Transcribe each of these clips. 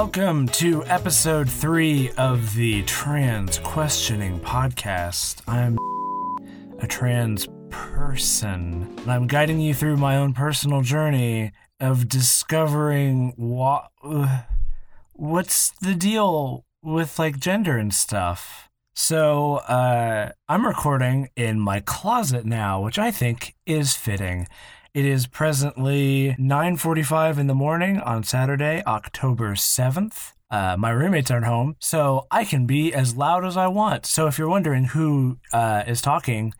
welcome to episode three of the Trans Questioning Podcast. I'm a trans person, and I'm guiding you through my own personal journey of discovering what what's the deal with like gender and stuff. So uh, I'm recording in my closet now, which I think is fitting. It is presently 9:45 in the morning on Saturday, October 7th. Uh, my roommates aren't home, so I can be as loud as I want. So if you're wondering who uh, is talking,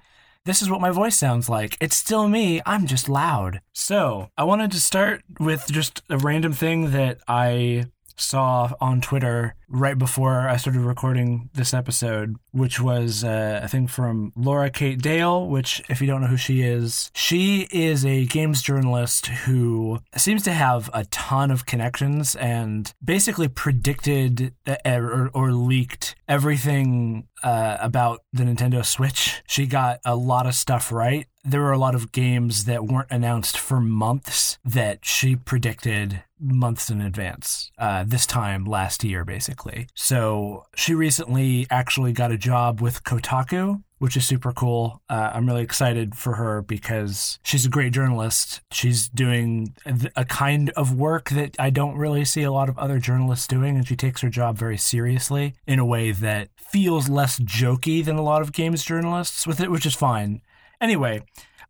this is what my voice sounds like. It's still me. I'm just loud. So I wanted to start with just a random thing that I saw on Twitter right before I started recording this episode, which was uh, a thing from Laura Kate Dale, which, if you don't know who she is, she is a games journalist who seems to have a ton of connections and basically predicted uh, or, or leaked everything uh, about the Nintendo Switch. She got a lot of stuff right. There were a lot of games that weren't announced for months that she predicted months in advance, uh, this time last year, basically. So she recently actually got a job with Kotaku, which is super cool. Uh, I'm really excited for her because she's a great journalist. She's doing a kind of work that I don't really see a lot of other journalists doing, and she takes her job very seriously in a way that feels less jokey than a lot of games journalists with it, which is fine. Anyway,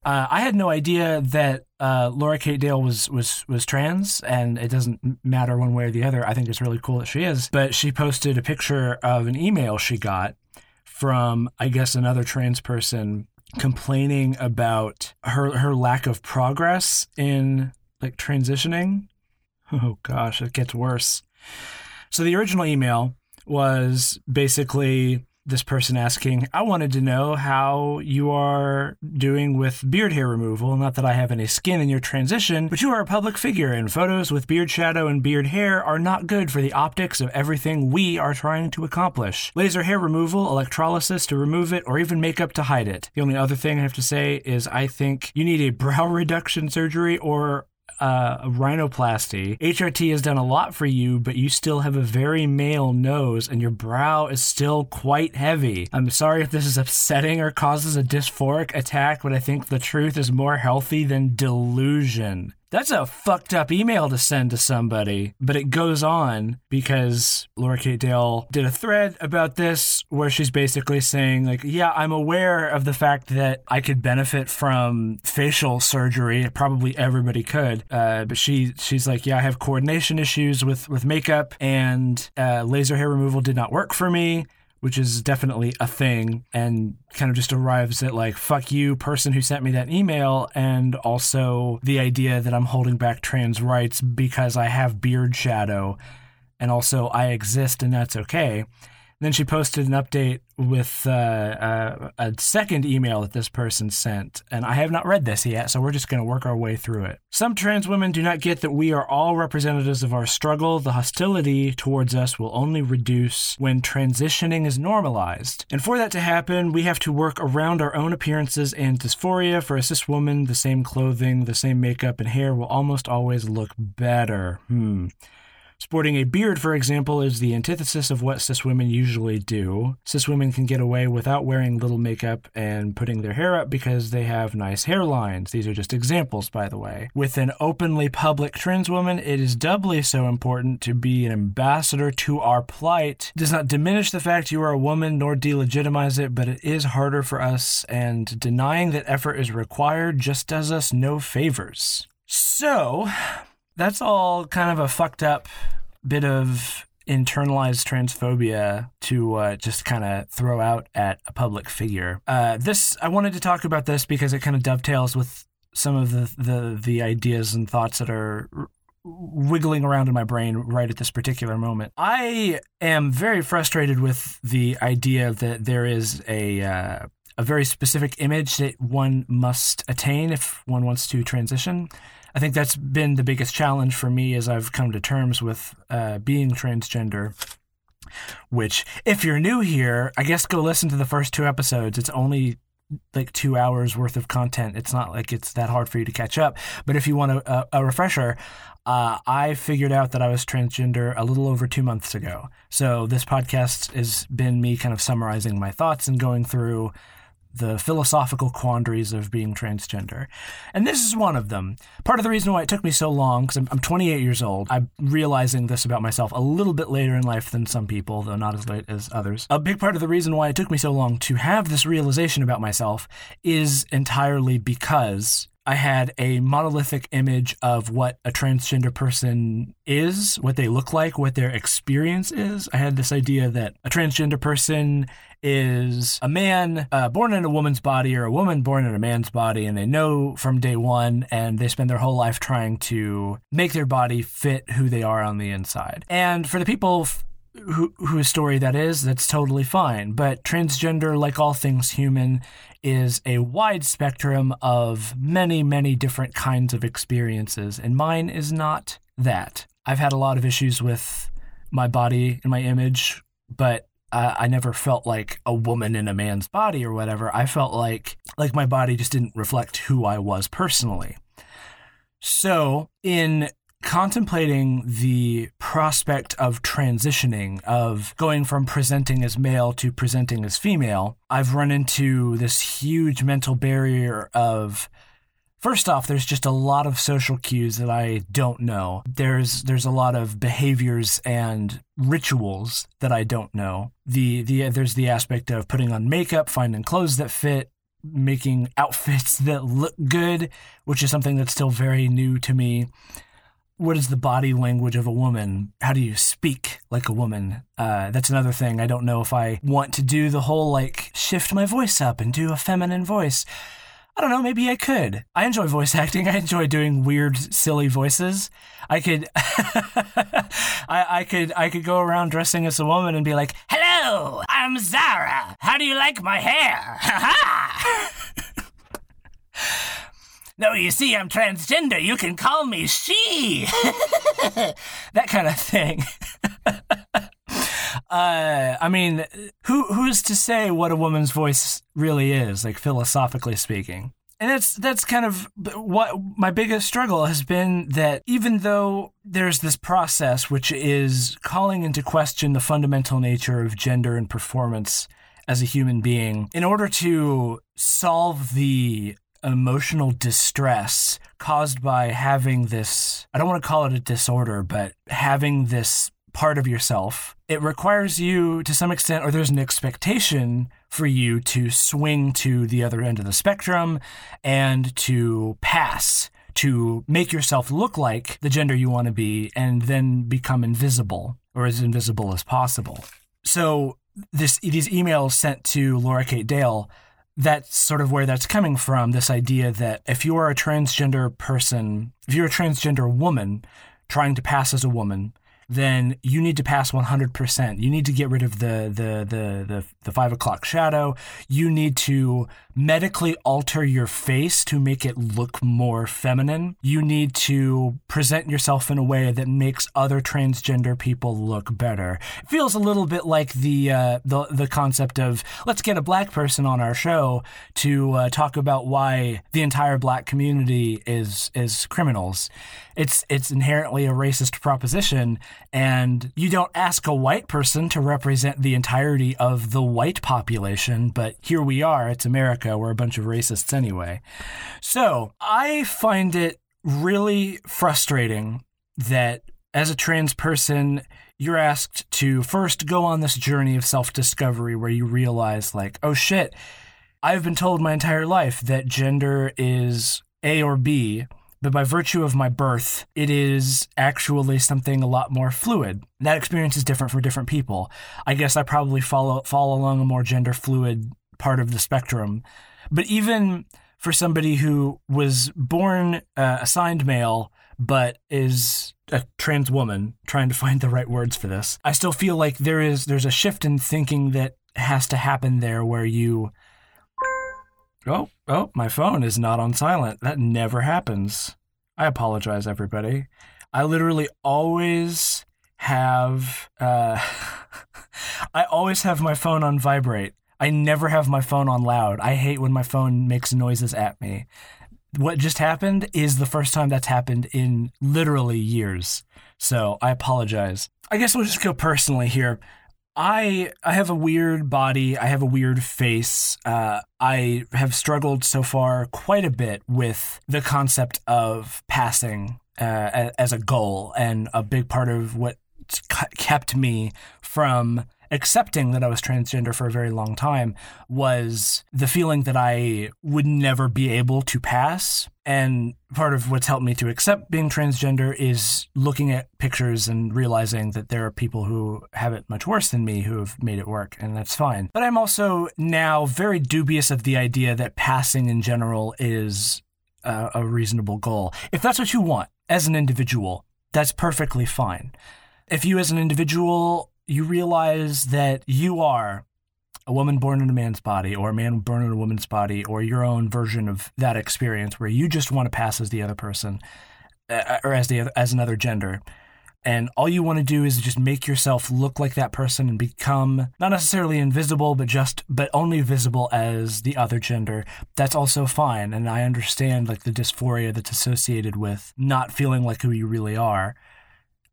uh, I had no idea that uh, Laura Kate Dale was was was trans, and it doesn't matter one way or the other. I think it's really cool that she is. But she posted a picture of an email she got from, I guess, another trans person complaining about her her lack of progress in like transitioning. Oh gosh, it gets worse. So the original email was basically this person asking, I wanted to know how you are doing with beard hair removal. Not that I have any skin in your transition, but you are a public figure, and photos with beard shadow and beard hair are not good for the optics of everything we are trying to accomplish. Laser hair removal, electrolysis to remove it, or even makeup to hide it. The only other thing I have to say is I think you need a brow reduction surgery or uh, rhinoplasty. HRT has done a lot for you, but you still have a very male nose and your brow is still quite heavy. I'm sorry if this is upsetting or causes a dysphoric attack, but I think the truth is more healthy than delusion. That's a fucked up email to send to somebody. But it goes on because Laura Kate Dale did a thread about this where she's basically saying, like, yeah, I'm aware of the fact that I could benefit from facial surgery. Probably everybody could. Uh, but she she's like, yeah, I have coordination issues with, with makeup and uh, laser hair removal did not work for me which is definitely a thing and kind of just arrives at like fuck you person who sent me that email and also the idea that I'm holding back trans rights because I have beard shadow and also I exist and that's okay. Then she posted an update with uh, uh, a second email that this person sent, and I have not read this yet, so we're just going to work our way through it. Some trans women do not get that we are all representatives of our struggle. The hostility towards us will only reduce when transitioning is normalized. And for that to happen, we have to work around our own appearances and dysphoria. For a cis woman, the same clothing, the same makeup, and hair will almost always look better. Hmm. Sporting a beard, for example, is the antithesis of what cis women usually do. Cis women can get away without wearing little makeup and putting their hair up because they have nice hairlines. These are just examples, by the way. With an openly public trans woman, it is doubly so important to be an ambassador to our plight. It does not diminish the fact you are a woman nor delegitimize it, but it is harder for us, and denying that effort is required just does us no favors. So, that's all kind of a fucked up bit of internalized transphobia to uh, just kind of throw out at a public figure. Uh, this I wanted to talk about this because it kind of dovetails with some of the, the the ideas and thoughts that are wiggling around in my brain right at this particular moment. I am very frustrated with the idea that there is a uh, a very specific image that one must attain if one wants to transition. I think that's been the biggest challenge for me as I've come to terms with uh, being transgender. Which, if you're new here, I guess go listen to the first two episodes. It's only like two hours worth of content. It's not like it's that hard for you to catch up. But if you want a, a, a refresher, uh, I figured out that I was transgender a little over two months ago. So this podcast has been me kind of summarizing my thoughts and going through the philosophical quandaries of being transgender. And this is one of them. Part of the reason why it took me so long, because I'm, I'm 28 years old, I'm realizing this about myself a little bit later in life than some people, though not as late as others. A big part of the reason why it took me so long to have this realization about myself is entirely because I had a monolithic image of what a transgender person is, what they look like, what their experience is. I had this idea that a transgender person is a man uh, born in a woman's body or a woman born in a man's body, and they know from day one, and they spend their whole life trying to make their body fit who they are on the inside. And for the people who, whose story that is, that's totally fine. But transgender, like all things human, is a wide spectrum of many, many different kinds of experiences, and mine is not that. I've had a lot of issues with my body and my image, but uh, I never felt like a woman in a man's body or whatever. I felt like like my body just didn't reflect who I was personally. So, in contemplating the prospect of transitioning, of going from presenting as male to presenting as female, I've run into this huge mental barrier of First off, there's just a lot of social cues that I don't know. There's there's a lot of behaviors and rituals that I don't know. The the there's the aspect of putting on makeup, finding clothes that fit, making outfits that look good, which is something that's still very new to me what is the body language of a woman? How do you speak like a woman? Uh, that's another thing. I don't know if I want to do the whole like shift my voice up and do a feminine voice. I don't know, maybe I could. I enjoy voice acting. I enjoy doing weird, silly voices. I could I, I could I could go around dressing as a woman and be like, Hello, I'm Zara. How do you like my hair? Ha ha No, you see, I'm transgender. You can call me she. that kind of thing. uh, I mean, who who's to say what a woman's voice really is, like philosophically speaking? And that's that's kind of what my biggest struggle has been that even though there's this process which is calling into question the fundamental nature of gender and performance as a human being, in order to solve the emotional distress caused by having this I don't want to call it a disorder, but having this part of yourself, it requires you to some extent, or there's an expectation for you to swing to the other end of the spectrum and to pass, to make yourself look like the gender you want to be and then become invisible or as invisible as possible. So this these emails sent to Laura Kate Dale that's sort of where that's coming from this idea that if you are a transgender person, if you're a transgender woman trying to pass as a woman, then you need to pass 100%. You need to get rid of the, the, the, the, the five o'clock shadow. You need to medically alter your face to make it look more feminine. You need to present yourself in a way that makes other transgender people look better. It feels a little bit like the uh, the the concept of let's get a black person on our show to uh, talk about why the entire black community is is criminals. It's it's inherently a racist proposition, and you don't ask a white person to represent the entirety of the white population, but here we are. It's America. We're a bunch of racists anyway. So I find it really frustrating that as a trans person, you're asked to first go on this journey of self discovery where you realize, like, oh shit, I've been told my entire life that gender is A or B, but by virtue of my birth, it is actually something a lot more fluid. That experience is different for different people. I guess I probably follow fall along a more gender fluid part of the spectrum. But even for somebody who was born uh, assigned male but is a trans woman trying to find the right words for this i still feel like there is there's a shift in thinking that has to happen there where you oh oh my phone is not on silent that never happens i apologize everybody i literally always have uh, i always have my phone on vibrate I never have my phone on loud. I hate when my phone makes noises at me. What just happened is the first time that's happened in literally years. So I apologize. I guess we'll just go personally here. I I have a weird body. I have a weird face. Uh, I have struggled so far quite a bit with the concept of passing uh, as a goal, and a big part of what kept me from accepting that I was transgender for a very long time was the feeling that I would never be able to pass. And part of what's helped me to accept being transgender is looking at pictures and realizing that there are people who have it much worse than me who have made it work, and that's fine. But I'm also now very dubious of the idea that passing in general is a, a reasonable goal. If that's what you want as an individual, that's perfectly fine. If you, as an individual, you realize that you are a woman born in a man's body or a man born in a woman's body or your own version of that experience where you just want to pass as the other person uh, or as the as another gender. And all you want to do is just make yourself look like that person and become not necessarily invisible but just but only visible as the other gender. That's also fine and i understand like the dysphoria that's associated with not feeling like who you really are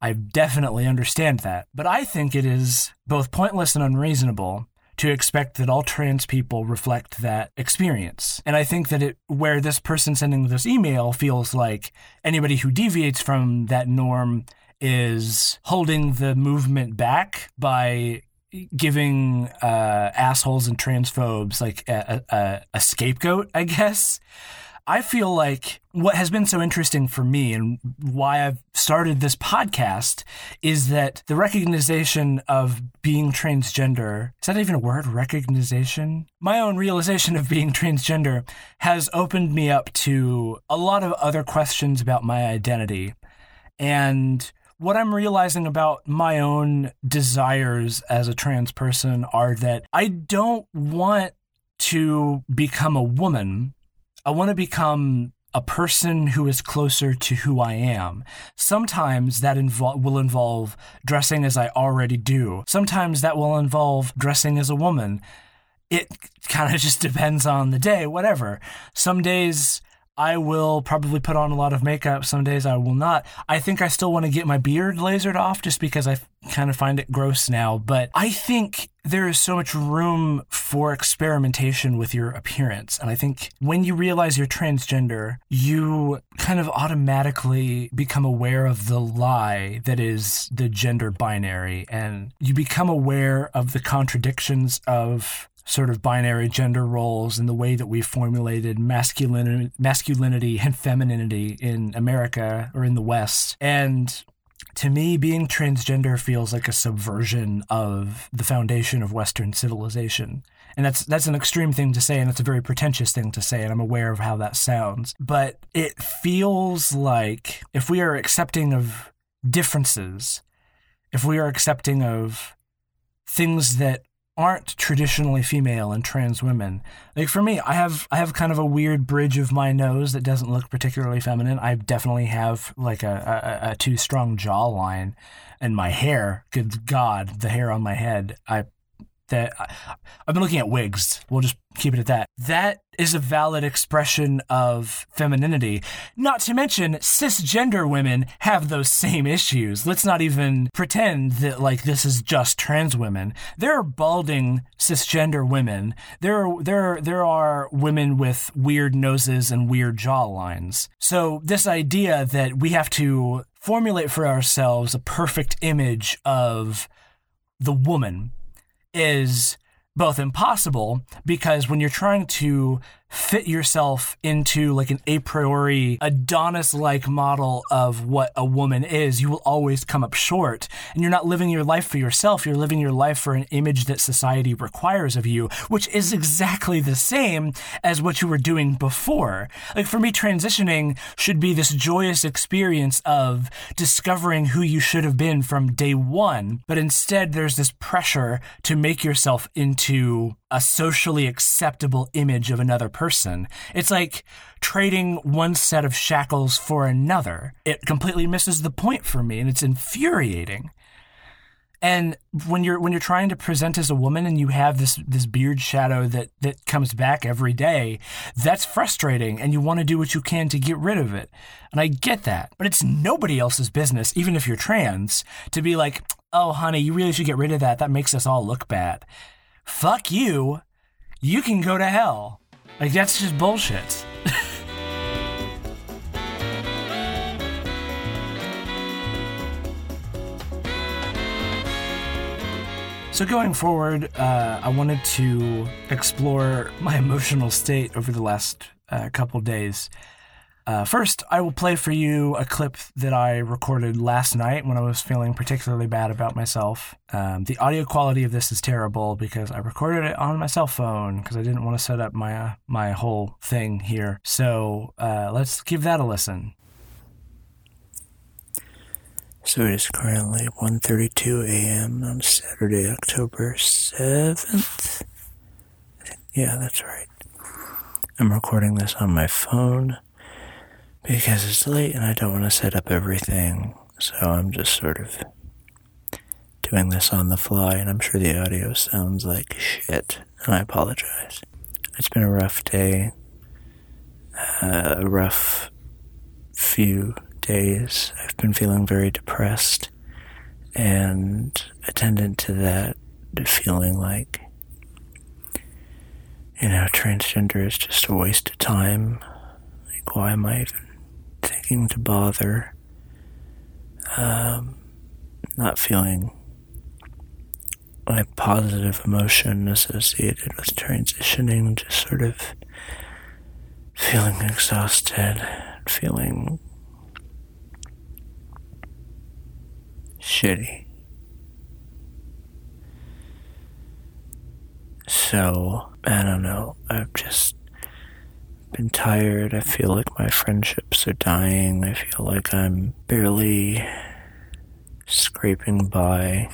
I definitely understand that. But I think it is both pointless and unreasonable to expect that all trans people reflect that experience. And I think that it where this person sending this email feels like anybody who deviates from that norm is holding the movement back by giving uh, assholes and transphobes like a, a, a scapegoat, I guess. I feel like what has been so interesting for me and why I've started this podcast is that the recognition of being transgender is that even a word? Recognition? My own realization of being transgender has opened me up to a lot of other questions about my identity. And what I'm realizing about my own desires as a trans person are that I don't want to become a woman I want to become a person who is closer to who I am. Sometimes that invo- will involve dressing as I already do. Sometimes that will involve dressing as a woman. It kind of just depends on the day, whatever. Some days I will probably put on a lot of makeup. Some days I will not. I think I still want to get my beard lasered off just because I kind of find it gross now. But I think there is so much room for experimentation with your appearance. And I think when you realize you're transgender, you kind of automatically become aware of the lie that is the gender binary. And you become aware of the contradictions of sort of binary gender roles and the way that we formulated masculinity, masculinity and femininity in America or in the West. And to me, being transgender feels like a subversion of the foundation of Western civilization. And that's that's an extreme thing to say, and it's a very pretentious thing to say, and I'm aware of how that sounds. But it feels like if we are accepting of differences, if we are accepting of things that aren't traditionally female and trans women. Like for me, I have I have kind of a weird bridge of my nose that doesn't look particularly feminine. I definitely have like a, a, a too strong jawline, and my hair. Good God, the hair on my head. I that I've been looking at wigs. We'll just keep it at that. That is a valid expression of femininity. Not to mention, cisgender women have those same issues. Let's not even pretend that like this is just trans women. There are balding cisgender women. There are there there are women with weird noses and weird jaw lines. So this idea that we have to formulate for ourselves a perfect image of the woman is both impossible because when you're trying to fit yourself into like an a priori Adonis like model of what a woman is, you will always come up short. And you're not living your life for yourself, you're living your life for an image that society requires of you, which is exactly the same as what you were doing before. Like for me, transitioning should be this joyous experience of discovering who you should have been from day one, but instead there's this pressure to make yourself into a socially acceptable image of another person. It's like trading one set of shackles for another. It completely misses the point for me and it's infuriating. And when you're when you're trying to present as a woman and you have this this beard shadow that that comes back every day, that's frustrating and you want to do what you can to get rid of it. And I get that. But it's nobody else's business, even if you're trans, to be like, "Oh, honey, you really should get rid of that. That makes us all look bad." Fuck you. You can go to hell. Like that's just bullshit. So, going forward, uh, I wanted to explore my emotional state over the last uh, couple days. Uh, first, I will play for you a clip that I recorded last night when I was feeling particularly bad about myself. Um, the audio quality of this is terrible because I recorded it on my cell phone because I didn't want to set up my uh, my whole thing here. So uh, let's give that a listen. So it is currently 1.32 a.m. on Saturday, October 7th. Yeah, that's right. I'm recording this on my phone because it's late and I don't want to set up everything. So I'm just sort of doing this on the fly and I'm sure the audio sounds like shit and I apologize. It's been a rough day, uh, a rough few days, I've been feeling very depressed, and attendant to that, feeling like, you know, transgender is just a waste of time. Like, why am I even thinking to bother? Um, not feeling like positive emotion associated with transitioning, just sort of feeling exhausted, feeling shitty. So, I don't know. I've just been tired. I feel like my friendships are dying. I feel like I'm barely scraping by,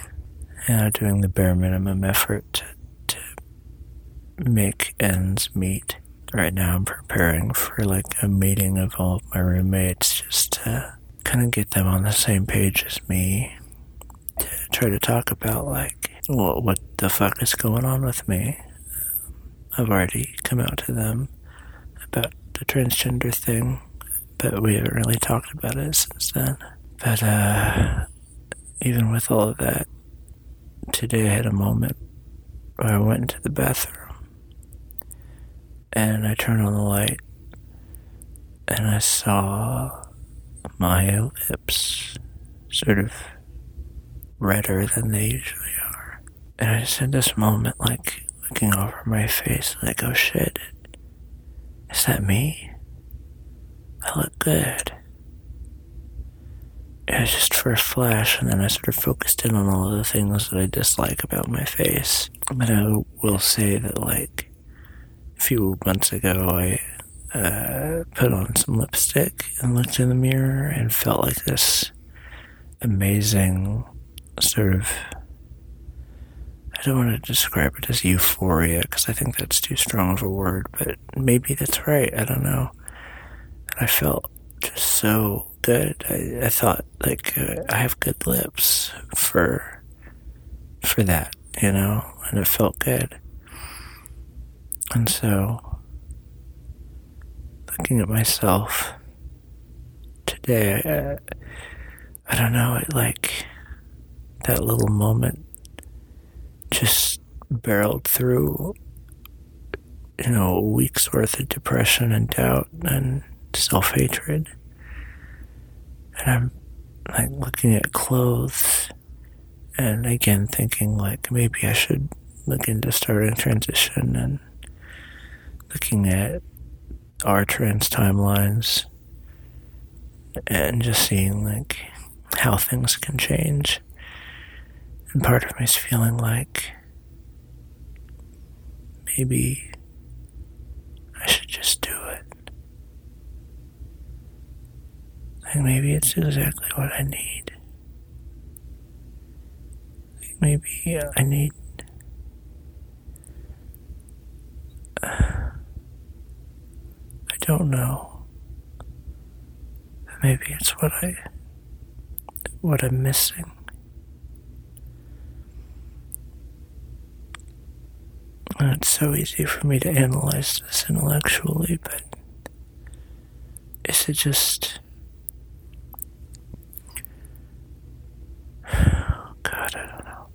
you know, doing the bare minimum effort to, to make ends meet. Right now, I'm preparing for like a meeting of all of my roommates just to kind of get them on the same page as me to try to talk about like what what the fuck is going on with me. Um, I've already come out to them about the transgender thing, but we haven't really talked about it since then. But uh, even with all of that, today I had a moment where I went into the bathroom and I turned on the light and I saw my lips sort of redder than they usually are. And I just had this moment, like, looking over my face, like, oh shit, is that me? I look good. It was just for a flash, and then I sort of focused in on all the things that I dislike about my face. But I will say that, like, a few months ago, I uh, put on some lipstick and looked in the mirror and felt like this amazing sort of I don't want to describe it as euphoria because I think that's too strong of a word, but maybe that's right. I don't know. And I felt just so good. I, I thought like uh, I have good lips for for that, you know, and it felt good. And so, looking at myself today, I, I don't know. It like that little moment just barreled through, you know, a week's worth of depression and doubt and self hatred. And I'm like looking at clothes and again thinking like maybe I should look into starting transition and looking at our trans timelines and just seeing like how things can change. And part of me is feeling like maybe I should just do it. Like maybe it's exactly what I need. Maybe uh, I need. I don't know. Maybe it's what I. what I'm missing. It's so easy for me to analyze this intellectually, but is it just. God, I don't know.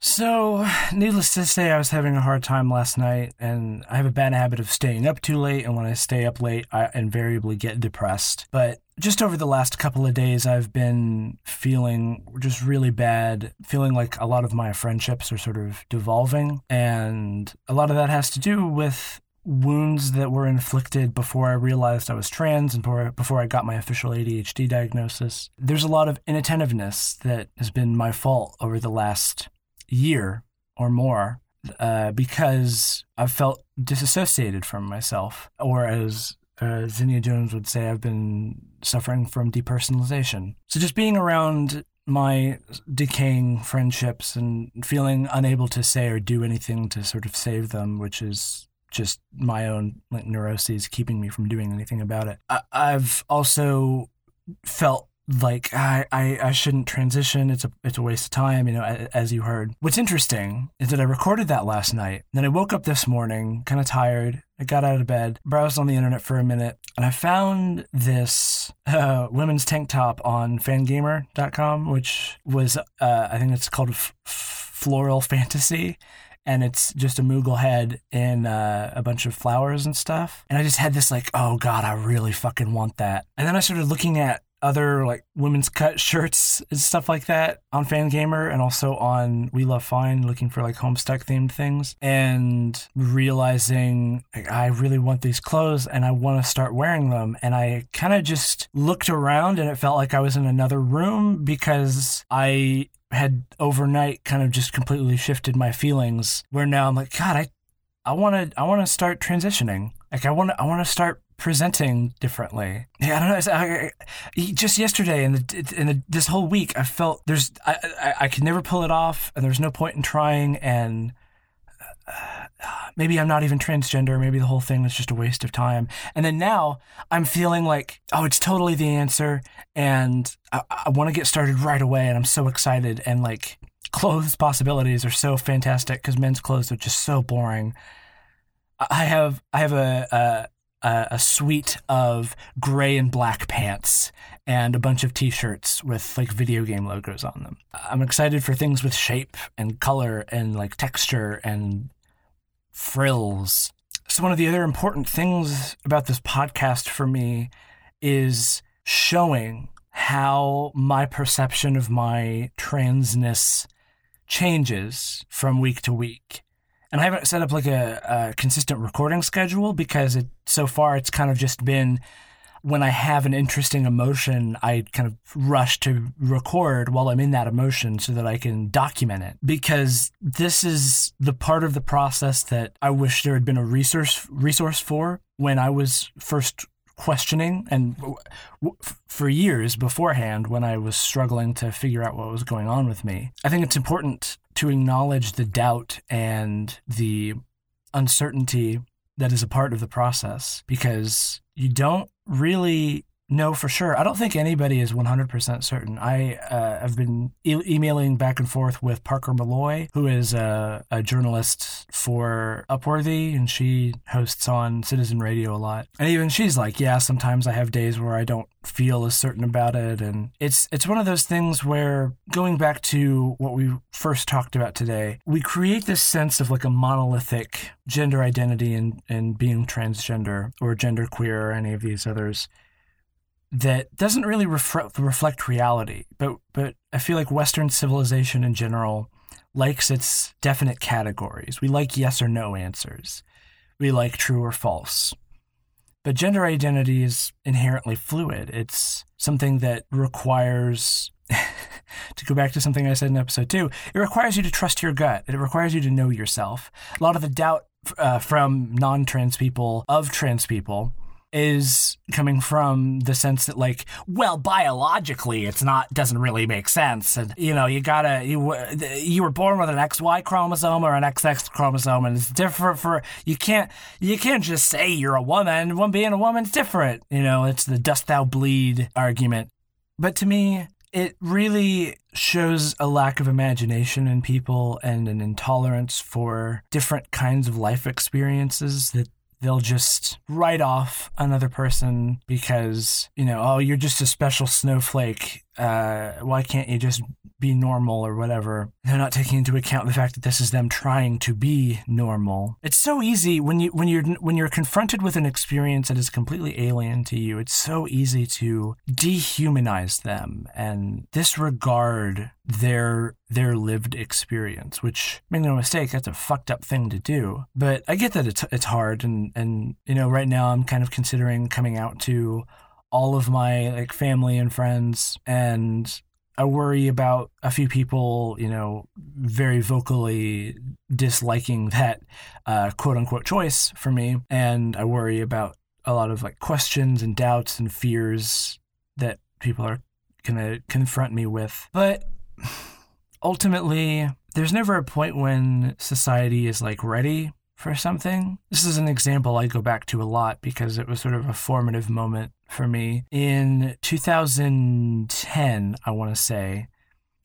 So, needless to say, I was having a hard time last night, and I have a bad habit of staying up too late. And when I stay up late, I invariably get depressed. But just over the last couple of days, I've been feeling just really bad, feeling like a lot of my friendships are sort of devolving. And a lot of that has to do with wounds that were inflicted before I realized I was trans and before, before I got my official ADHD diagnosis. There's a lot of inattentiveness that has been my fault over the last year or more uh, because I've felt disassociated from myself, or as uh, Jones would say, I've been suffering from depersonalization. So just being around my decaying friendships and feeling unable to say or do anything to sort of save them, which is just my own like neuroses keeping me from doing anything about it. I- I've also felt like I, I, I shouldn't transition. It's a it's a waste of time, you know. As you heard, what's interesting is that I recorded that last night. Then I woke up this morning, kind of tired. I got out of bed, browsed on the internet for a minute, and I found this uh, women's tank top on Fangamer.com, which was uh, I think it's called F- Floral Fantasy and it's just a Moogle head in uh, a bunch of flowers and stuff. And I just had this like, oh god, I really fucking want that. And then I started looking at other like women's cut shirts and stuff like that on Fangamer and also on We Love Fine, looking for like Homestuck themed things and realizing like, I really want these clothes and I want to start wearing them. And I kind of just looked around and it felt like I was in another room because I had overnight kind of just completely shifted my feelings where now I'm like, God, I I want to I want to start transitioning. Like I want to I want to start presenting differently. Yeah, I don't know. I, I, just yesterday and the, in the, this whole week, I felt there's I, I, I could never pull it off, and there's no point in trying. And uh, maybe I'm not even transgender. Maybe the whole thing was just a waste of time. And then now I'm feeling like, oh, it's totally the answer, and I, I want to get started right away. And I'm so excited. And like clothes possibilities are so fantastic because men's clothes are just so boring. I have I have a, a a, a suite of gray and black pants and a bunch of t-shirts with like video game logos on them. I'm excited for things with shape and color and like texture and frills. So one of the other important things about this podcast for me is showing how my perception of my transness changes from week to week and I haven't set up like a, a consistent recording schedule because it so far it's kind of just been when I have an interesting emotion, I kind of rush to record while I'm in that emotion so that I can document it. Because this is the part of the process that I wish there had been a resource resource for when I was first questioning and for years beforehand when I was struggling to figure out what was going on with me. I think it's important to acknowledge the doubt and the uncertainty that is a part of the process because you don't really know for sure. I don't think anybody is 100% certain. I uh, have been e- emailing back and forth with Parker Molloy, who is a, a, journalist for Upworthy, and she hosts on Citizen Radio a lot. And even she's like, yeah, sometimes I have days where I don't feel as certain about it and it's it's one of those things where going back to what we first talked about today we create this sense of like a monolithic gender identity and and being transgender or genderqueer or any of these others that doesn't really reflect reality. But but I feel like Western civilization in general likes its definite categories. We like yes or no answers. We like true or false. But gender identity is inherently fluid. It's something that requires, to go back to something I said in episode two, it requires you to trust your gut. It requires you to know yourself. A lot of the doubt uh, from non trans people, of trans people, is coming from the sense that like well biologically it's not doesn't really make sense. And you know you gotta you you were born with an xy chromosome or an xx chromosome and it's different for you can't you can't just say you're a woman. When being a woman's different you know it's the dust thou bleed argument. But to me it really shows a lack of imagination in people and an intolerance for different kinds of life experiences that they'll just write off another person because, you know, oh, you're just a special snowflake. Uh, why can't you just be normal or whatever? They're not taking into account the fact that this is them trying to be normal. It's so easy when you when you're when you're confronted with an experience that is completely alien to you. It's so easy to dehumanize them and disregard their their lived experience, which make no mistake, that's a fucked up thing to do. But I get that it's it's hard and and you know, right now I'm kind of considering coming out to all of my like family and friends and I worry about a few people, you know, very vocally disliking that uh, quote unquote choice for me. And I worry about a lot of like questions and doubts and fears that people are going to confront me with. But ultimately, there's never a point when society is like ready for something. This is an example I go back to a lot because it was sort of a formative moment for me. In 2010, I want to say,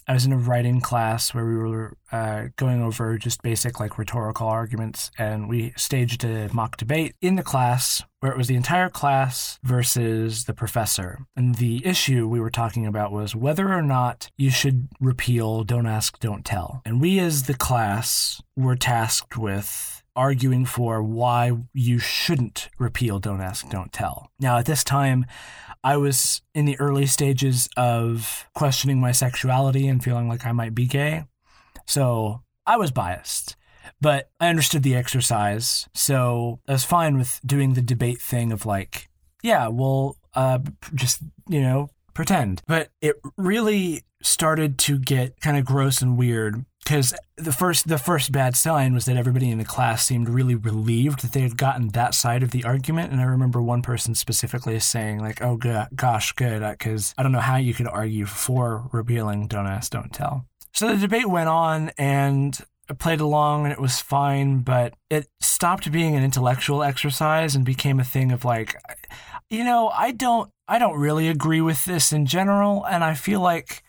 I was in a writing class where we were uh, going over just basic like rhetorical arguments, and we staged a mock debate in the class where it was the entire class versus the professor. And the issue we were talking about was whether or not you should repeal Don't Ask, Don't Tell. And we, as the class, were tasked with arguing for why you shouldn't repeal Don't Ask, Don't Tell. Now, at this time, I was in the early stages of questioning my sexuality and feeling like I might be gay. So I was biased, but I understood the exercise. So I was fine with doing the debate thing of like, yeah, well, uh, just, you know, pretend. But it really started to get kind of gross and weird because the first the first bad sign was that everybody in the class seemed really relieved that they had gotten that side of the argument and i remember one person specifically saying like oh go- gosh good uh, because i don't know how you could argue for repealing don't ask don't tell. So the debate went on and I played along and it was fine, but it stopped being an intellectual exercise and became a thing of like, you know, I don't, I don't really agree with this in general, and I feel like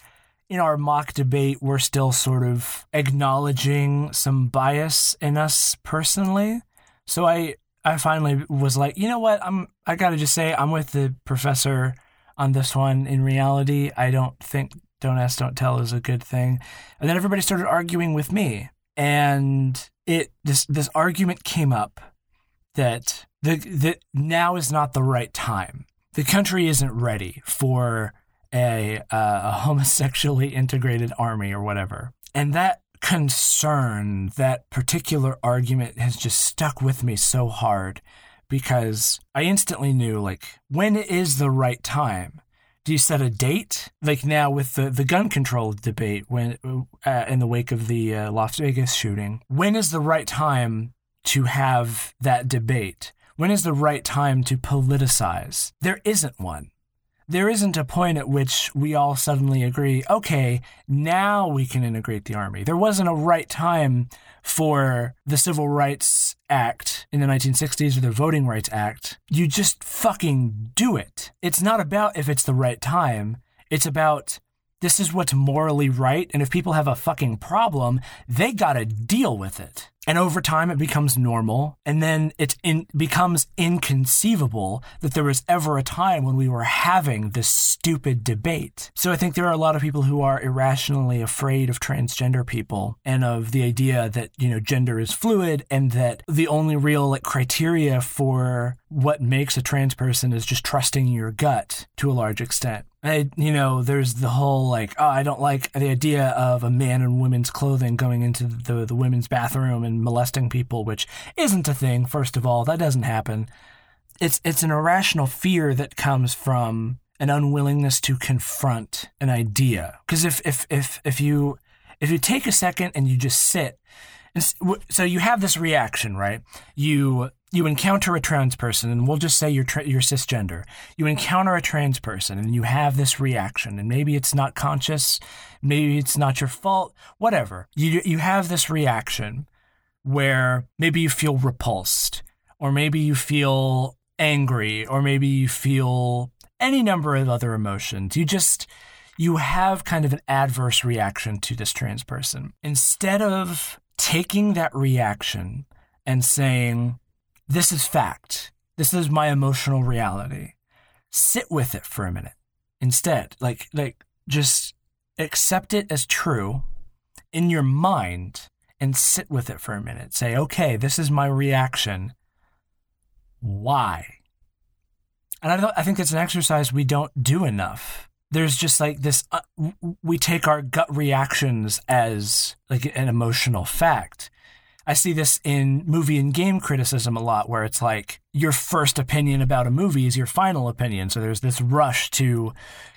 in our mock debate, we're still sort of acknowledging some bias in us personally. So I I finally was like, you know what? I'm I gotta just say I'm with the professor on this one. In reality, I don't think don't ask, don't tell is a good thing. And then everybody started arguing with me, and it this this argument came up that the that now is not the right time. The country isn't ready for a, uh, a homosexually integrated army or whatever. And that concern, that particular argument has just stuck with me so hard because I instantly knew like when is the right time? Do you set a date? Like now with the, the gun control debate when uh, in the wake of the uh, Las Vegas shooting, when is the right time to have that debate? When is the right time to politicize? There isn't one there isn't a point at which we all suddenly agree, okay, now we can integrate the army. There wasn't a right time for the Civil Rights Act in the 1960s or the Voting Rights Act. You just fucking do it. It's not about if it's the right time, it's about this is what's morally right. And if people have a fucking problem, they gotta deal with it. And over time, it becomes normal. And then it in, becomes inconceivable that there was ever a time when we were having this stupid debate. So I think there are a lot of people who are irrationally afraid of transgender people and of the idea that, you know, gender is fluid and that the only real like, criteria for what makes a trans person is just trusting your gut to a large extent. I, you know, there's the whole like, oh, I don't like the idea of a man in women's clothing going into the, the women's bathroom and molesting people, which isn't a thing. First of all, that doesn't happen. It's it's an irrational fear that comes from an unwillingness to confront an idea. Because if if if if you if you take a second and you just sit, and so you have this reaction, right? You you encounter a trans person, and we'll just say you're tra- you're cisgender. You encounter a trans person, and you have this reaction, and maybe it's not conscious, maybe it's not your fault, whatever. You you have this reaction where maybe you feel repulsed, or maybe you feel angry, or maybe you feel any number of other emotions. You just you have kind of an adverse reaction to this trans person. Instead of taking that reaction and saying, This is fact, this is my emotional reality, sit with it for a minute. Instead, like, like, just accept it as true in your mind and sit with it for a minute. Say, okay, this is my reaction. Why? And I, don't, I think it's an exercise we don't do enough. There's just like this, uh, we take our gut reactions as like an emotional fact. I see this in movie and game criticism a lot, where it's like your first opinion about a movie is your final opinion. So there's this rush to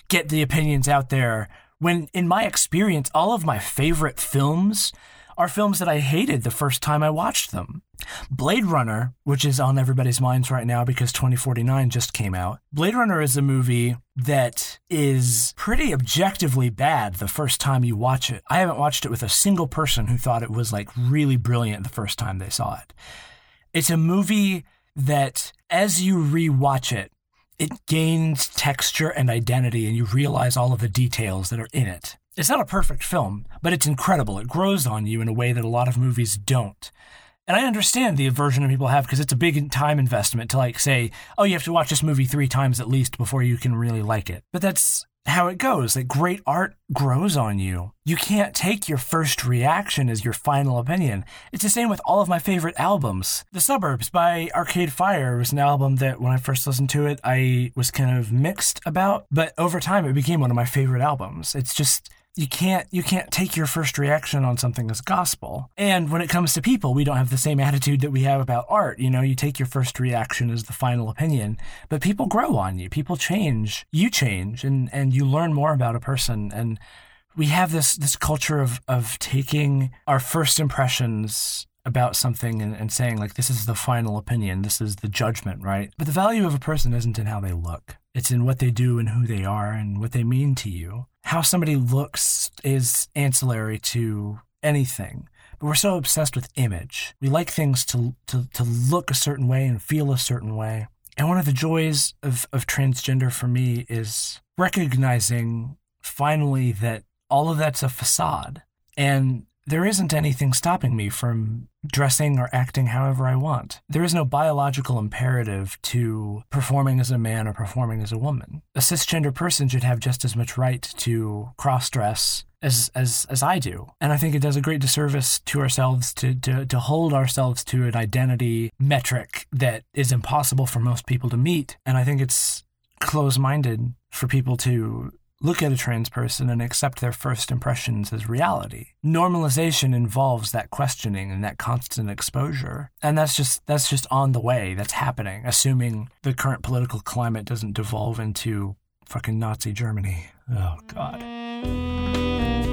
get the opinions out there. When, in my experience, all of my favorite films are films that I hated the first time I watched them. Blade Runner, which is on everybody's minds right now because 2049 just came out. Blade Runner is a movie that is pretty objectively bad the first time you watch it. I haven't watched it with a single person who thought it was like really brilliant the first time they saw it. It's a movie that as you rewatch it, it gains texture and identity and you realize all of the details that are in it. It's not a perfect film, but it's incredible. It grows on you in a way that a lot of movies don't. And I understand the aversion that people have because it's a big time investment to like say, oh, you have to watch this movie three times at least before you can really like it. But that's how it goes. Like great art grows on you. You can't take your first reaction as your final opinion. It's the same with all of my favorite albums. The Suburbs by Arcade Fire was an album that when I first listened to it, I was kind of mixed about, but over time it became one of my favorite albums. It's just you can't you can't take your first reaction on something as gospel. And when it comes to people, we don't have the same attitude that we have about art. You know, you take your first reaction as the final opinion, but people grow on you. People change. You change and and you learn more about a person and we have this this culture of of taking our first impressions about something and, and saying like this is the final opinion this is the judgment right but the value of a person isn't in how they look it's in what they do and who they are and what they mean to you how somebody looks is ancillary to anything. But we're so obsessed with image. We like things to, to, to look a certain way and feel a certain way. And one of the joys of, of transgender for me is recognizing finally that all of that's a facade. And there isn't anything stopping me from dressing or acting however I want. There is no biological imperative to performing as a man or performing as a woman. A cisgender person should have just as much right to cross dress as, as as I do. And I think it does a great disservice to ourselves to, to to hold ourselves to an identity metric that is impossible for most people to meet. And I think it's close minded for people to look at a trans person and accept their first impressions as reality. Normalization involves that questioning and that constant exposure. And that's just that's just on the way. That's happening, assuming the current political climate doesn't devolve into fucking Nazi Germany. Oh god.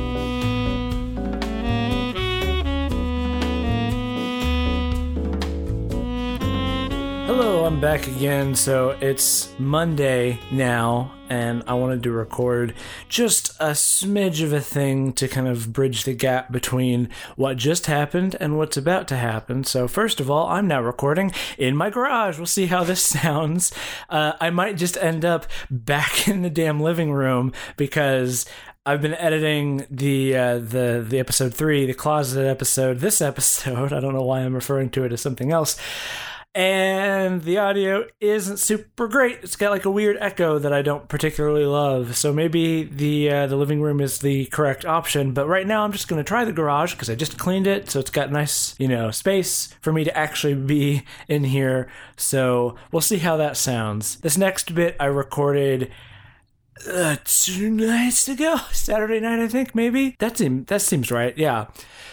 Hello, I'm back again. So it's Monday now, and I wanted to record just a smidge of a thing to kind of bridge the gap between what just happened and what's about to happen. So, first of all, I'm now recording in my garage. We'll see how this sounds. Uh, I might just end up back in the damn living room because I've been editing the uh, the the episode three, the closet episode. This episode, I don't know why I'm referring to it as something else and the audio isn't super great. It's got like a weird echo that I don't particularly love. So maybe the uh, the living room is the correct option. But right now, I'm just going to try the garage because I just cleaned it, so it's got nice you know space for me to actually be in here. So we'll see how that sounds. This next bit I recorded uh, two nights ago, Saturday night, I think maybe. That seems that seems right. Yeah.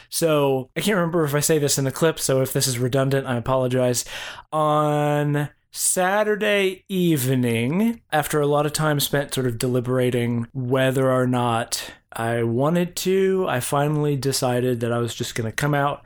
So I can't remember if I say this in the clip, so if this is redundant, I apologize. On Saturday evening, after a lot of time spent sort of deliberating whether or not I wanted to, I finally decided that I was just going to come out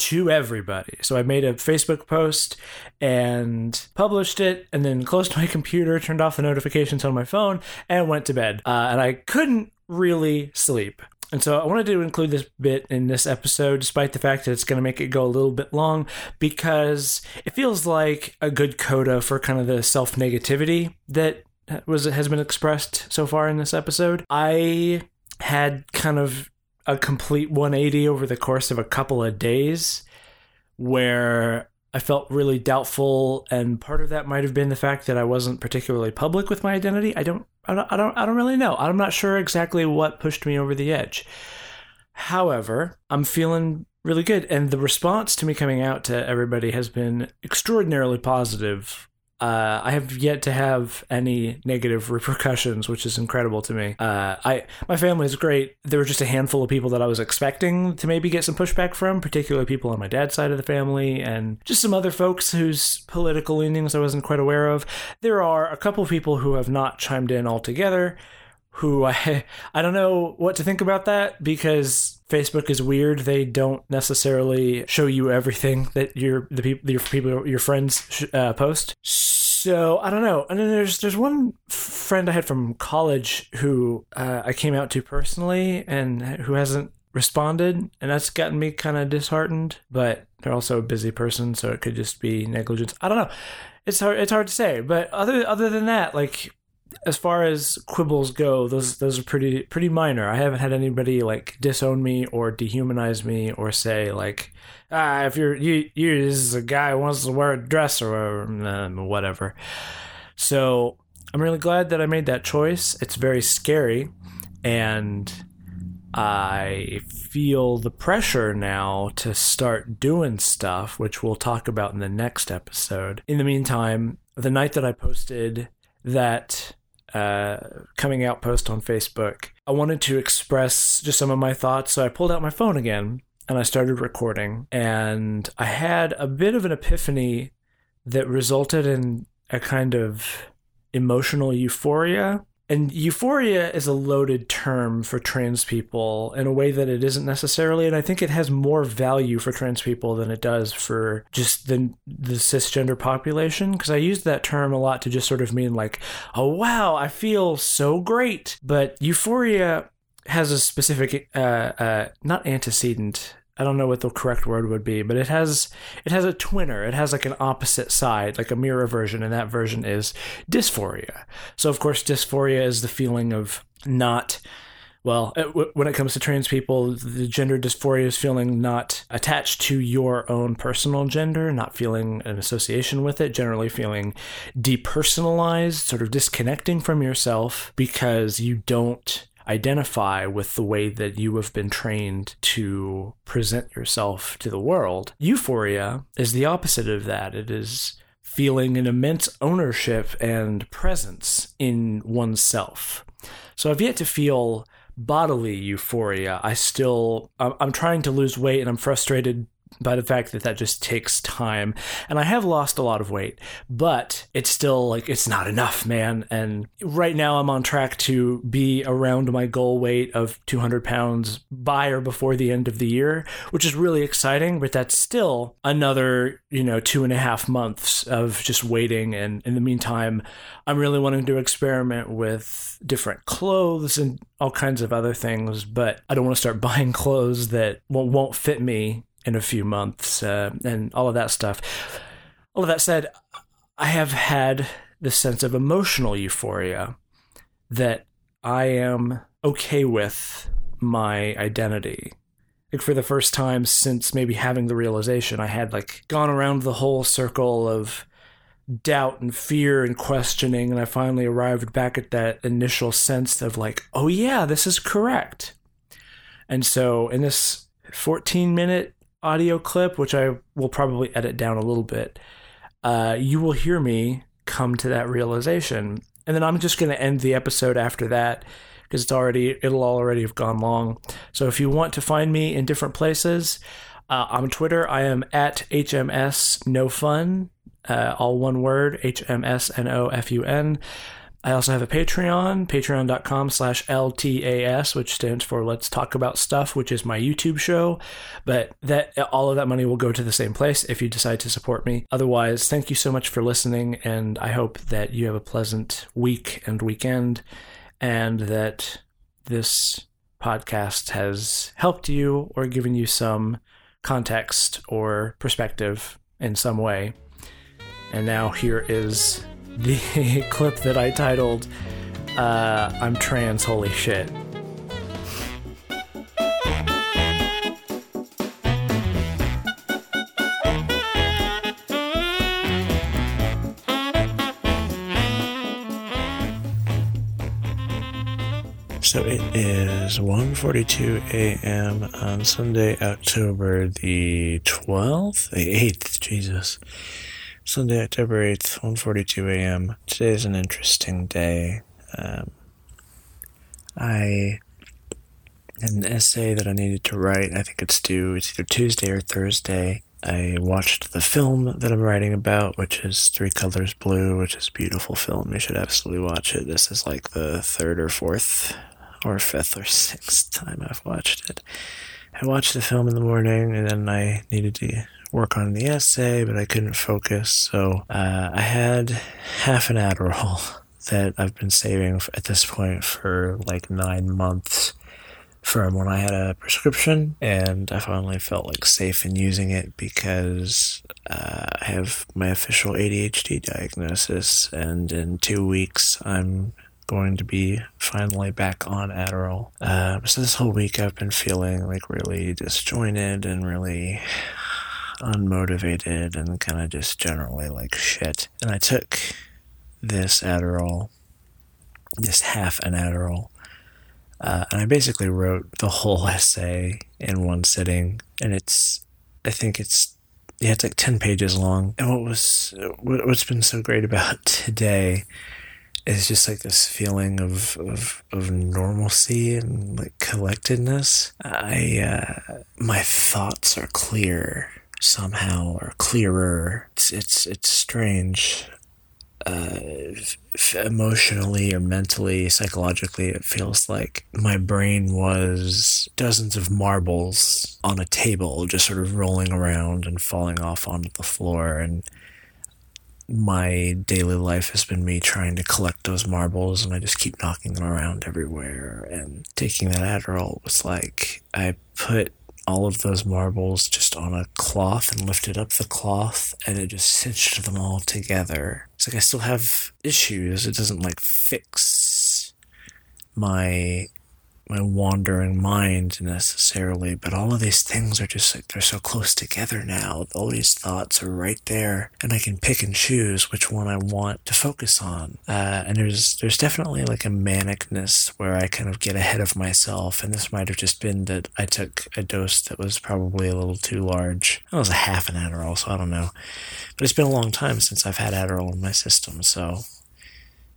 to everybody. So I made a Facebook post and published it, and then closed my computer, turned off the notifications on my phone, and went to bed. Uh, and I couldn't really sleep. And so I wanted to include this bit in this episode, despite the fact that it's going to make it go a little bit long, because it feels like a good coda for kind of the self negativity that was has been expressed so far in this episode. I had kind of a complete 180 over the course of a couple of days where I felt really doubtful, and part of that might have been the fact that I wasn't particularly public with my identity. I don't, I don't, I don't, I don't really know. I'm not sure exactly what pushed me over the edge. However, I'm feeling really good, and the response to me coming out to everybody has been extraordinarily positive uh, I have yet to have any negative repercussions, which is incredible to me. Uh, I my family is great. There were just a handful of people that I was expecting to maybe get some pushback from, particularly people on my dad's side of the family, and just some other folks whose political leanings I wasn't quite aware of. There are a couple of people who have not chimed in altogether. Who I I don't know what to think about that because Facebook is weird. They don't necessarily show you everything that your the people your people your friends uh, post. So I don't know. And then there's there's one friend I had from college who uh, I came out to personally and who hasn't responded, and that's gotten me kind of disheartened. But they're also a busy person, so it could just be negligence. I don't know. It's hard. It's hard to say. But other other than that, like as far as quibbles go, those those are pretty pretty minor. I haven't had anybody like disown me or dehumanize me or say like, ah, if you're you you this is a guy who wants to wear a dress or um, whatever. So I'm really glad that I made that choice. It's very scary, and I feel the pressure now to start doing stuff, which we'll talk about in the next episode. In the meantime, the night that I posted that uh, coming out post on Facebook, I wanted to express just some of my thoughts. So I pulled out my phone again and I started recording. And I had a bit of an epiphany that resulted in a kind of emotional euphoria and euphoria is a loaded term for trans people in a way that it isn't necessarily. And I think it has more value for trans people than it does for just the, the cisgender population. Because I used that term a lot to just sort of mean like, oh, wow, I feel so great. But euphoria has a specific, uh, uh, not antecedent, I don't know what the correct word would be, but it has it has a twinner. It has like an opposite side, like a mirror version, and that version is dysphoria. So of course, dysphoria is the feeling of not well, uh, when it comes to trans people, the gender dysphoria is feeling not attached to your own personal gender, not feeling an association with it, generally feeling depersonalized, sort of disconnecting from yourself because you don't identify with the way that you have been trained to present yourself to the world. Euphoria is the opposite of that. It is feeling an immense ownership and presence in oneself. So I've yet to feel bodily euphoria. I still, I'm trying to lose weight and I'm frustrated by the fact that that just takes time. And I have lost a lot of weight, but it's still like it's not enough, man. And right now I'm on track to be around my goal weight of 200 pounds by or before the end of the year, which is really exciting. But that's still another, you know, two and a half months of just waiting. And in the meantime, I'm really wanting to experiment with different clothes and all kinds of other things, but I don't want to start buying clothes that won't fit me in a few months uh, and all of that stuff. All of that said, I have had this sense of emotional euphoria that I am okay with my identity. Like for the first time since maybe having the realization, I had like gone around the whole circle of doubt and fear and questioning, and I finally arrived back at that initial sense of like, oh yeah, this is correct. And so in this 14 minute audio clip, which I will probably edit down a little bit, uh, you will hear me come to that realization. And then I'm just going to end the episode after that because it's already it'll already have gone long. So if you want to find me in different places, uh, on Twitter I am at HMS No Fun, uh, all one word H M S N O F U N. I also have a Patreon, patreon.com slash LTAS, which stands for Let's Talk About Stuff, which is my YouTube show. But that all of that money will go to the same place if you decide to support me. Otherwise, thank you so much for listening, and I hope that you have a pleasant week and weekend, and that this podcast has helped you or given you some context or perspective in some way. And now here is the clip that I titled uh, I'm Trans Holy Shit. So it is 1:42 a.m. on Sunday, October the 12th, the 8th, Jesus. Sunday, October 8th, 1:42 a.m. Today is an interesting day. Um, I had an essay that I needed to write. I think it's due. It's either Tuesday or Thursday. I watched the film that I'm writing about, which is Three Colors Blue, which is a beautiful film. You should absolutely watch it. This is like the third or fourth or fifth or sixth time I've watched it. I watched the film in the morning and then I needed to work on the essay, but I couldn't focus. So uh, I had half an Adderall that I've been saving at this point for like nine months from when I had a prescription, and I finally felt like safe in using it because uh, I have my official ADHD diagnosis, and in two weeks I'm going to be finally back on Adderall. Uh, so this whole week I've been feeling like really disjointed and really unmotivated and kind of just generally like shit. And I took this Adderall, just half an Adderall, uh, and I basically wrote the whole essay in one sitting. And it's, I think it's yeah, it's like 10 pages long. And what was, what's been so great about today is just like this feeling of, of, of normalcy and like collectedness. I, uh, my thoughts are clear somehow or clearer. It's, it's, it's strange. Uh, emotionally or mentally, psychologically, it feels like my brain was dozens of marbles on a table, just sort of rolling around and falling off onto the floor. And my daily life has been me trying to collect those marbles and I just keep knocking them around everywhere. And taking that Adderall was like I put all of those marbles just on a cloth and lifted up the cloth and it just cinched them all together. It's like I still have issues. It doesn't like fix my my wandering mind necessarily, but all of these things are just like they're so close together now. All these thoughts are right there, and I can pick and choose which one I want to focus on. Uh, and there's there's definitely like a manicness where I kind of get ahead of myself, and this might have just been that I took a dose that was probably a little too large. It was a half an Adderall, so I don't know. But it's been a long time since I've had Adderall in my system, so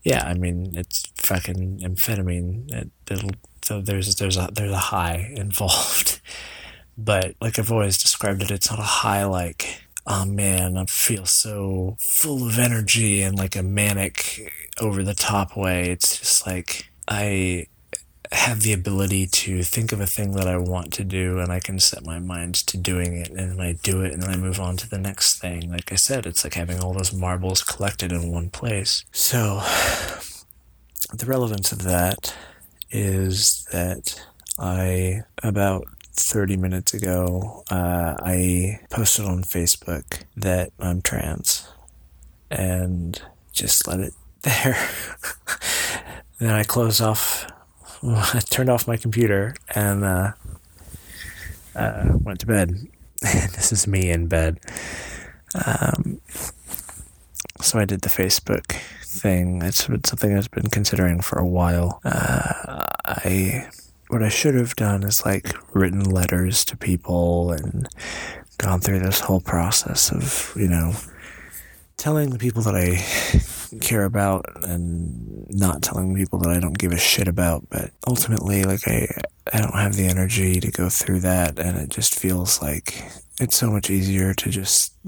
yeah, I mean it's fucking amphetamine. It, it'll so there's there's a there's a high involved. But like I've always described it, it's not a high like, oh man, I feel so full of energy and like a manic over the top way. It's just like I have the ability to think of a thing that I want to do and I can set my mind to doing it and then I do it and then I move on to the next thing. Like I said, it's like having all those marbles collected in one place. So the relevance of that is that I, about 30 minutes ago, uh, I posted on Facebook that I'm trans and just let it there. then I closed off, I turned off my computer and uh, uh, went to bed. this is me in bed. Um, so I did the Facebook thing. It's been something I've been considering for a while. Uh, I what I should have done is like written letters to people and gone through this whole process of you know telling the people that I care about and not telling people that I don't give a shit about. But ultimately, like I, I don't have the energy to go through that, and it just feels like it's so much easier to just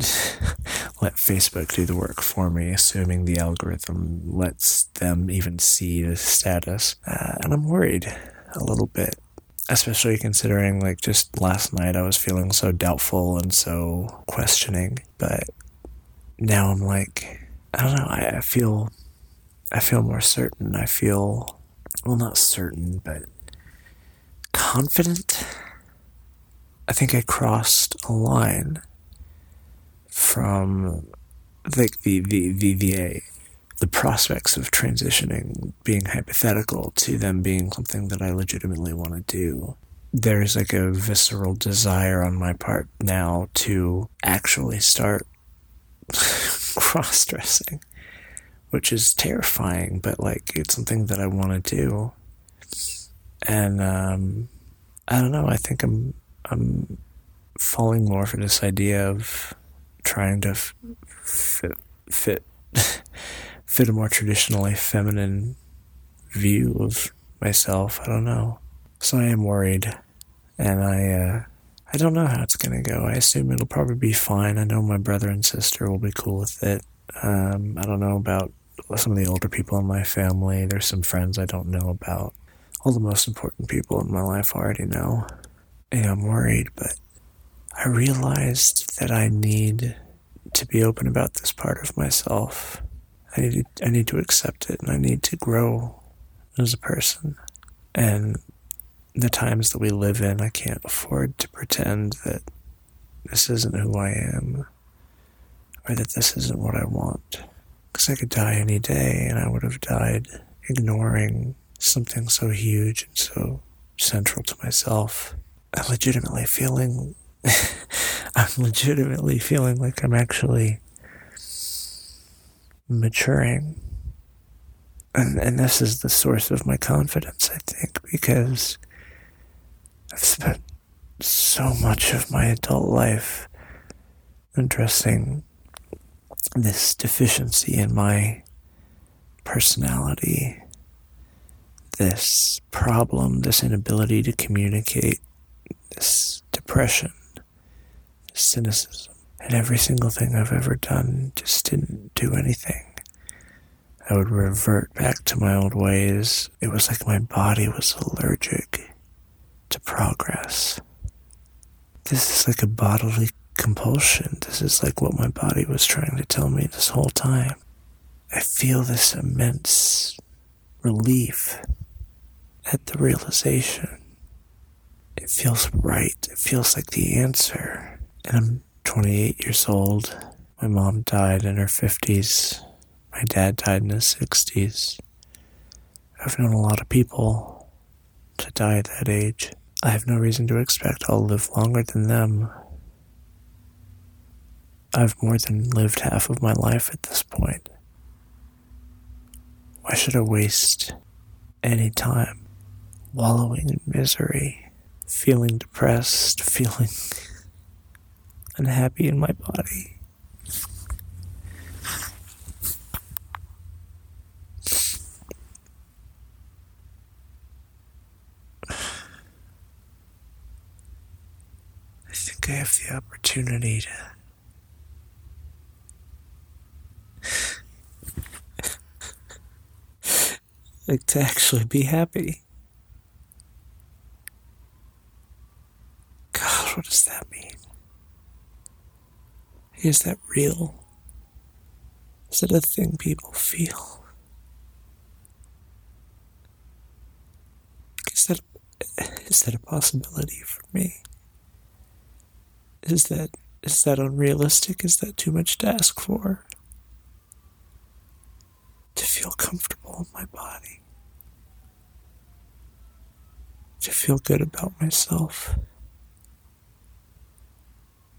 let Facebook do the work for me, assuming the algorithm lets them even see the status. Uh, and I'm worried a little bit, especially considering like just last night I was feeling so doubtful and so questioning, but now I'm like, I don't know, I, I feel, I feel more certain. I feel, well, not certain, but confident I think I crossed a line from like the, the, the VA the prospects of transitioning being hypothetical to them being something that I legitimately want to do. There's like a visceral desire on my part now to actually start cross dressing, which is terrifying, but like it's something that I want to do. And um, I don't know. I think I'm I'm falling more for this idea of trying to fit fit fit a more traditionally feminine view of myself. I don't know. So I am worried, and I uh, I don't know how it's gonna go. I assume it'll probably be fine. I know my brother and sister will be cool with it. Um, I don't know about some of the older people in my family. There's some friends I don't know about. All the most important people in my life already know. And I'm worried, but I realized that I need to be open about this part of myself. I need to, I need to accept it and I need to grow as a person. And the times that we live in, I can't afford to pretend that this isn't who I am or that this isn't what I want. Because I could die any day and I would have died ignoring something so huge and so central to myself. I'm legitimately feeling, I'm legitimately feeling like I'm actually maturing. And, and this is the source of my confidence, I think, because I've spent so much of my adult life addressing this deficiency in my personality, this problem, this inability to communicate, this depression, cynicism. And every single thing I've ever done just didn't do anything. I would revert back to my old ways. It was like my body was allergic to progress. This is like a bodily compulsion. This is like what my body was trying to tell me this whole time. I feel this immense relief at the realization. It feels right. It feels like the answer. And I'm 28 years old. My mom died in her 50s. My dad died in his 60s. I've known a lot of people to die at that age. I have no reason to expect I'll live longer than them. I've more than lived half of my life at this point. Why should I waste any time wallowing in misery, feeling depressed, feeling unhappy in my body? I think I have the opportunity to like to actually be happy. What does that mean? Is that real? Is that a thing people feel? Is that is that a possibility for me? Is that is that unrealistic? Is that too much to ask for? To feel comfortable in my body. To feel good about myself.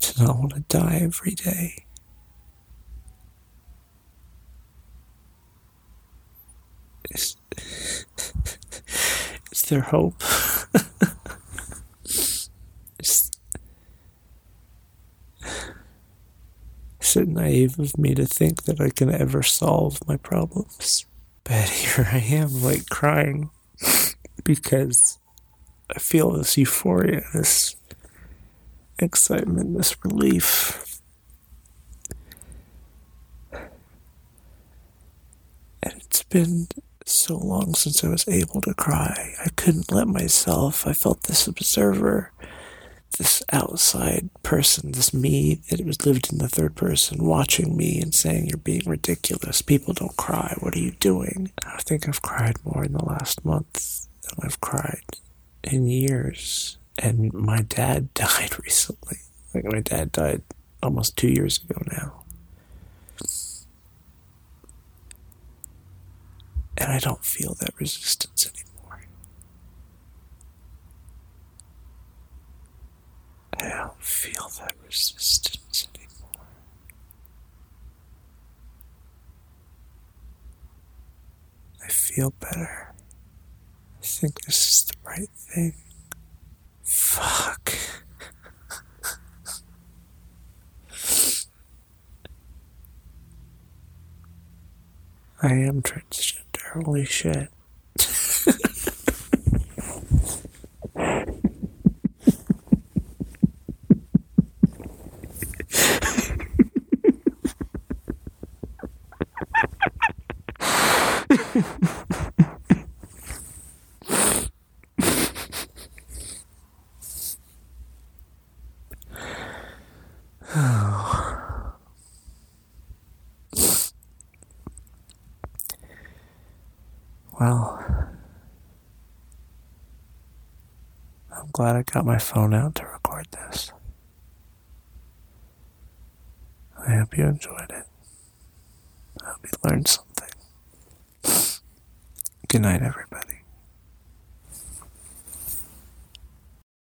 To not want to die every day. Is, is there hope? is, is it naive of me to think that I can ever solve my problems? But here I am, like crying because I feel this euphoria, this excitement, this relief. And it's been so long since I was able to cry. I couldn't let myself. I felt this observer, this outside person, this me that was lived in the third person, watching me and saying, You're being ridiculous. People don't cry. What are you doing? I think I've cried more in the last month than I've cried in years. And my dad died recently. Like, my dad died almost two years ago now. And I don't feel that resistance anymore. I don't feel that resistance anymore. I feel better. I think this is the right thing. Fuck. I am transgender. Holy shit. Well, I'm glad I got my phone out to record this. I hope you enjoyed it. I hope you learned something. Good night, everybody.